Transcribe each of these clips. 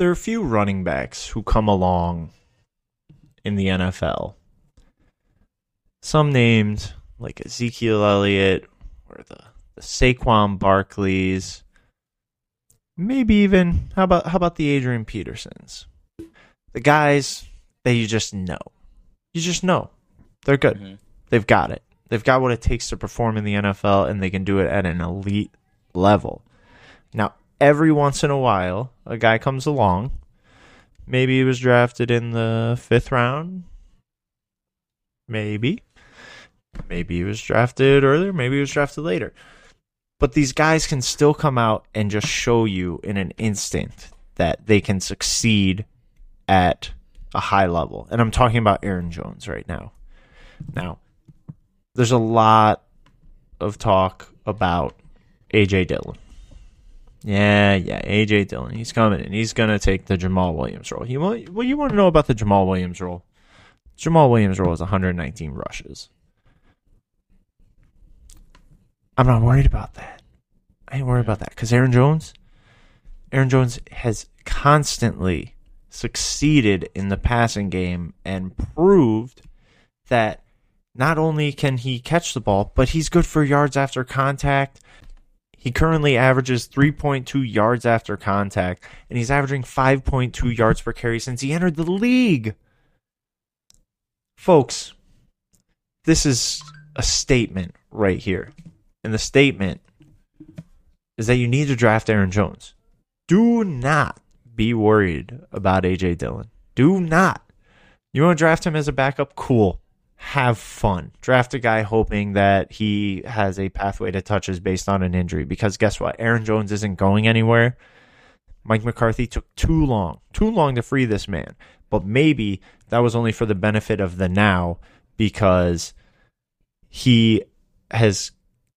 there are a few running backs who come along in the NFL. Some named like Ezekiel Elliott or the, the Saquon Barkleys. Maybe even how about how about the Adrian Petersons? The guys that you just know. You just know. They're good. Mm-hmm. They've got it. They've got what it takes to perform in the NFL and they can do it at an elite level. Now, every once in a while, a guy comes along. Maybe he was drafted in the fifth round. Maybe. Maybe he was drafted earlier. Maybe he was drafted later. But these guys can still come out and just show you in an instant that they can succeed at a high level. And I'm talking about Aaron Jones right now. Now, there's a lot of talk about AJ Dillon. Yeah, yeah, AJ Dillon. He's coming and he's gonna take the Jamaal Williams role. You want what you want to know about the Jamaal Williams role? Jamaal Williams role is 119 rushes. I'm not worried about that. I ain't worried about that because Aaron Jones, Aaron Jones has constantly succeeded in the passing game and proved that not only can he catch the ball, but he's good for yards after contact. He currently averages 3.2 yards after contact, and he's averaging 5.2 yards per carry since he entered the league. Folks, this is a statement right here. And the statement is that you need to draft Aaron Jones. Do not be worried about AJ Dillon. Do not. You want to draft him as a backup? Cool have fun. Draft a guy hoping that he has a pathway to touches based on an injury. Because guess what? Aaron Jones isn't going anywhere. Mike McCarthy took too long, too long to free this man. But maybe that was only for the benefit of the now because he has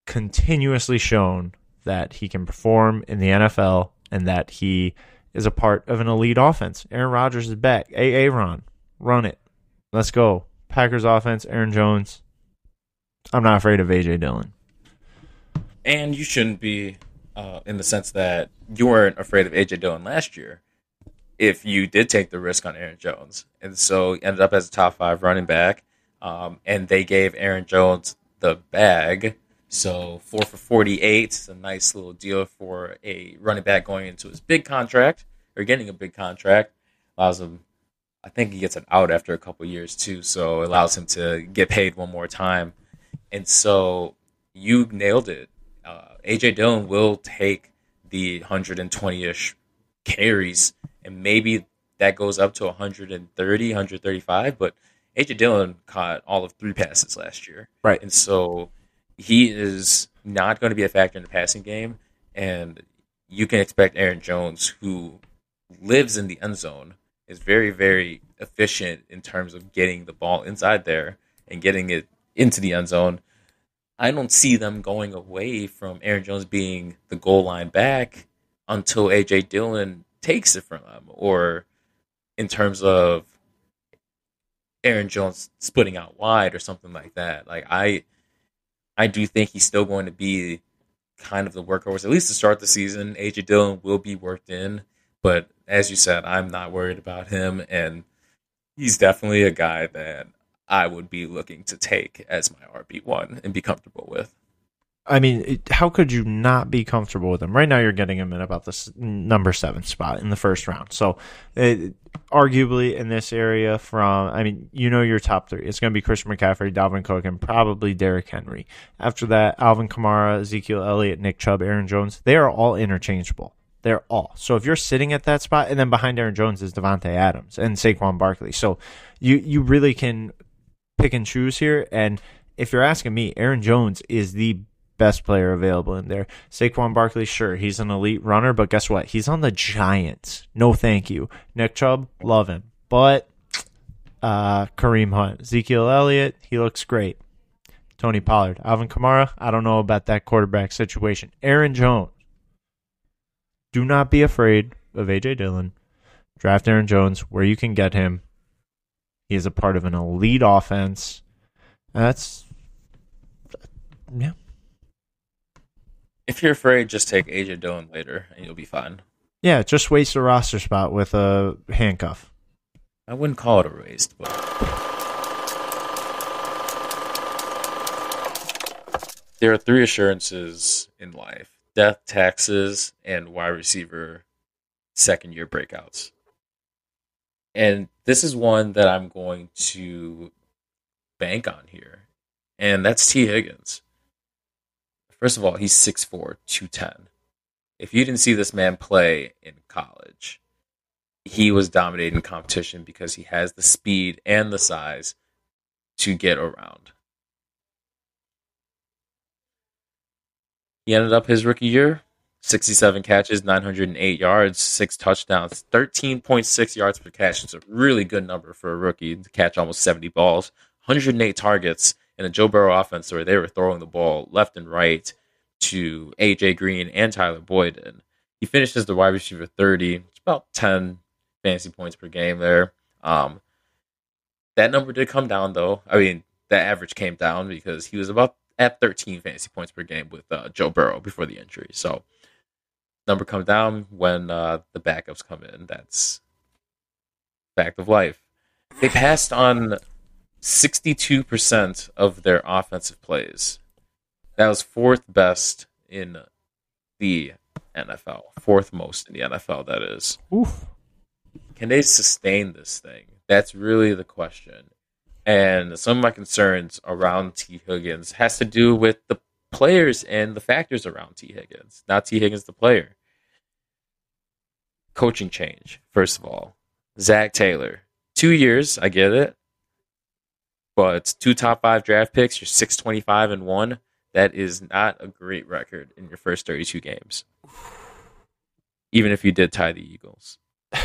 continuously shown that he can perform in the NFL and that he is a part of an elite offense. Aaron Rodgers is back. Hey, Aaron, run it. Let's go. Packers offense, Aaron Jones. I'm not afraid of AJ Dillon. And you shouldn't be uh, in the sense that you weren't afraid of AJ Dillon last year if you did take the risk on Aaron Jones. And so ended up as a top five running back. Um, and they gave Aaron Jones the bag. So four for 48 is a nice little deal for a running back going into his big contract or getting a big contract. Allows him I think he gets an out after a couple years too, so it allows him to get paid one more time. And so you nailed it. Uh, AJ Dillon will take the 120 ish carries, and maybe that goes up to 130, 135. But AJ Dillon caught all of three passes last year, right? And so he is not going to be a factor in the passing game, and you can expect Aaron Jones, who lives in the end zone, is very, very efficient in terms of getting the ball inside there and getting it into the end zone. I don't see them going away from Aaron Jones being the goal line back until AJ Dillon takes it from them, or in terms of Aaron Jones splitting out wide or something like that. Like I, I do think he's still going to be kind of the workhorse at least to start the season. AJ Dillon will be worked in, but as you said, I'm not worried about him, and he's definitely a guy that I would be looking to take as my RB one and be comfortable with. I mean, how could you not be comfortable with him? Right now, you're getting him in about the number seven spot in the first round. So, it, arguably in this area, from I mean, you know, your top three. It's going to be Christian McCaffrey, Dalvin Cook, and probably Derrick Henry. After that, Alvin Kamara, Ezekiel Elliott, Nick Chubb, Aaron Jones. They are all interchangeable. They're all. So if you're sitting at that spot, and then behind Aaron Jones is Davante Adams and Saquon Barkley. So you you really can pick and choose here. And if you're asking me, Aaron Jones is the best player available in there. Saquon Barkley, sure, he's an elite runner, but guess what? He's on the Giants. No, thank you. Nick Chubb, love him, but uh, Kareem Hunt, Ezekiel Elliott, he looks great. Tony Pollard, Alvin Kamara, I don't know about that quarterback situation. Aaron Jones, do not be afraid of AJ Dillon. Draft Aaron Jones where you can get him. He is a part of an elite offense. That's yeah. If you're afraid, just take AJ Dillon later, and you'll be fine. Yeah, just waste a roster spot with a handcuff. I wouldn't call it a waste, but there are three assurances in life: death, taxes, and wide receiver second year breakouts. And this is one that I'm going to bank on here, and that's Tee Higgins. First of all, he's 6'4, 210. If you didn't see this man play in college, he was dominating competition because he has the speed and the size to get around. He ended up his rookie year 67 catches, 908 yards, six touchdowns, 13.6 yards per catch. It's a really good number for a rookie to catch almost 70 balls, 108 targets in a Joe Burrow offense where they were throwing the ball left and right to AJ Green and Tyler Boyd. And he finished as the wide receiver 30. It's about 10 fantasy points per game there. Um, that number did come down though. I mean, that average came down because he was about at 13 fantasy points per game with uh, Joe Burrow before the injury. So number comes down when uh, the backups come in. That's fact of life. They passed on 62% of their offensive plays. That was fourth best in the NFL. Fourth most in the NFL, that is. Oof. Can they sustain this thing? That's really the question. And some of my concerns around Tee Higgins has to do with the players and the factors around Tee Higgins, not Tee Higgins, the player. Coaching change, first of all. Zac Taylor, two years, I get it. But two top five draft picks, you're 625 and one. That is not a great record in your first 32 games. Even if you did tie the Eagles.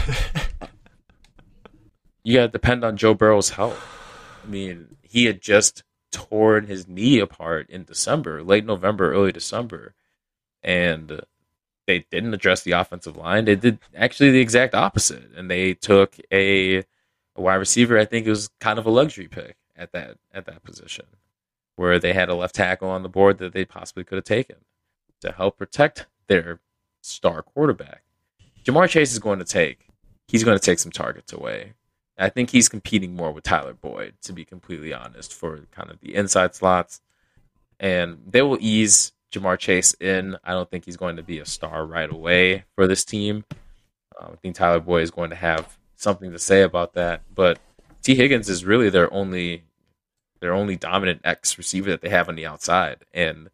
you got to depend on Joe Burrow's health. I mean, he had just torn his knee apart in December, late November, early December, and they didn't address the offensive line. They did actually the exact opposite, and they took a, a wide receiver. I think it was kind of a luxury pick at that at that position, where they had a left tackle on the board that they possibly could have taken to help protect their star quarterback. Ja'Marr Chase is going to take. He's going to take some targets away. I think he's competing more with Tyler Boyd, to be completely honest, for kind of the inside slots. And they will ease Ja'Marr Chase in. I don't think he's going to be a star right away for this team. Uh, I think Tyler Boyd is going to have something to say about that. But Tee Higgins is really their only their only dominant X receiver that they have on the outside. And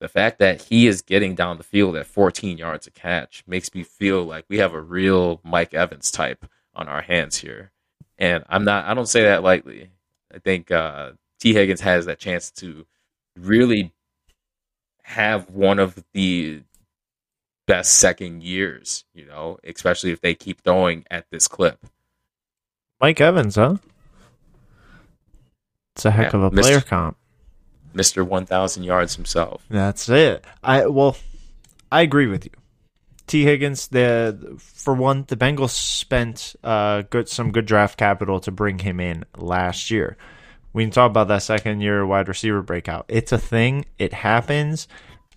the fact that he is getting down the field at 14 yards a catch makes me feel like we have a real Mike Evans type on our hands here. And I'm not I don't say that lightly. I think uh, Tee Higgins has that chance to really have one of the best second years, you know, especially if they keep throwing at this clip. Mike Evans, huh? It's a heck Yeah, of a Mr. player comp. Mr. 1000 yards himself. That's it. I well, I agree with you. Tee Higgins, the for one, the Bengals spent uh good some good draft capital to bring him in last year. We can talk about that second year wide receiver breakout. It's a thing. It happens,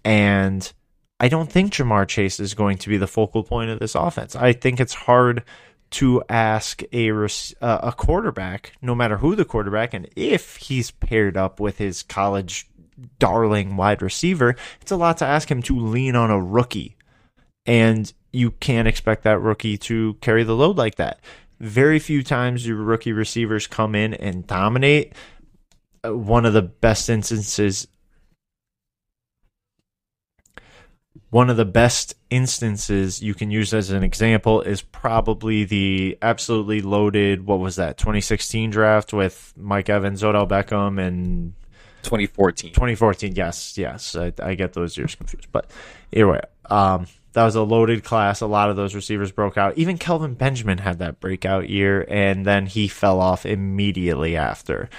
and I don't think Ja'Marr Chase is going to be the focal point of this offense. I think it's hard to ask a uh, a quarterback, no matter who the quarterback, and if he's paired up with his college darling wide receiver, it's a lot to ask him to lean on a rookie, and you can't expect that rookie to carry the load like that. Very few times do rookie receivers come in and dominate. Uh, One of the best instances one of the best instances you can use as an example is probably the absolutely loaded what was that 2016 draft with Mike Evans, Odell Beckham, and 2014. 2014. Yes, yes, I, I get those years confused, but anyway, um, that was a loaded class. A lot of those receivers broke out. Even Kelvin Benjamin had that breakout year, and then he fell off immediately after.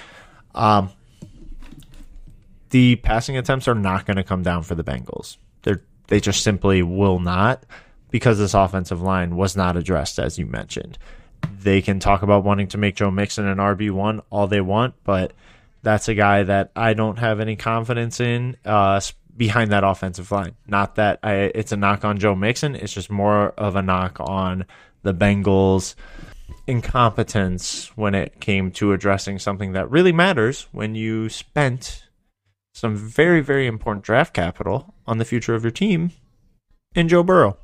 Um, the passing attempts are not going to come down for the Bengals. They're they just simply will not because this offensive line was not addressed as you mentioned. They can talk about wanting to make Joe Mixon an RB one all they want, but that's a guy that I don't have any confidence in. Uh, behind that offensive line. Not that I, it's a knock on Joe Mixon, it's just more of a knock on the Bengals' incompetence when it came to addressing something that really matters when you spent some very, very important draft capital on the future of your team in Joe Burrow.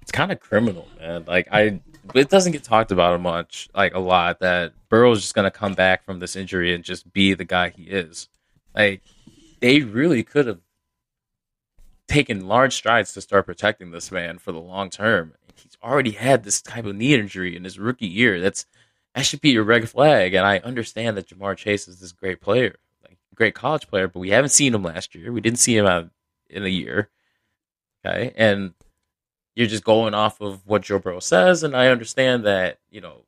It's kind of criminal, man. Like I, it doesn't get talked about much, like a lot. That Burrow's just gonna come back from this injury and just be the guy he is. Like they really could have taken large strides to start protecting this man for the long term. He's already had this type of knee injury in his rookie year. That's that should be a red flag. And I understand that Ja'Marr Chase is this great player, like great college player, but we haven't seen him last year. We didn't see him out in a year. Okay, and you're just going off of what Joe Burrow says, and I understand that you know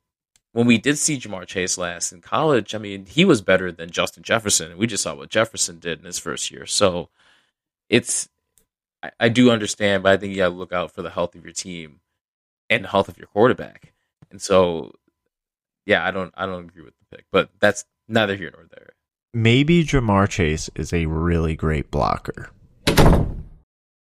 when we did see Ja'Marr Chase last in college, I mean he was better than Justin Jefferson, we just saw what Jefferson did in his first year. So it's I, I do understand, but I think you got to look out for the health of your team and the health of your quarterback. And so, yeah, I don't I don't agree with the pick, but that's neither here nor there. Maybe Ja'Marr Chase is a really great blocker.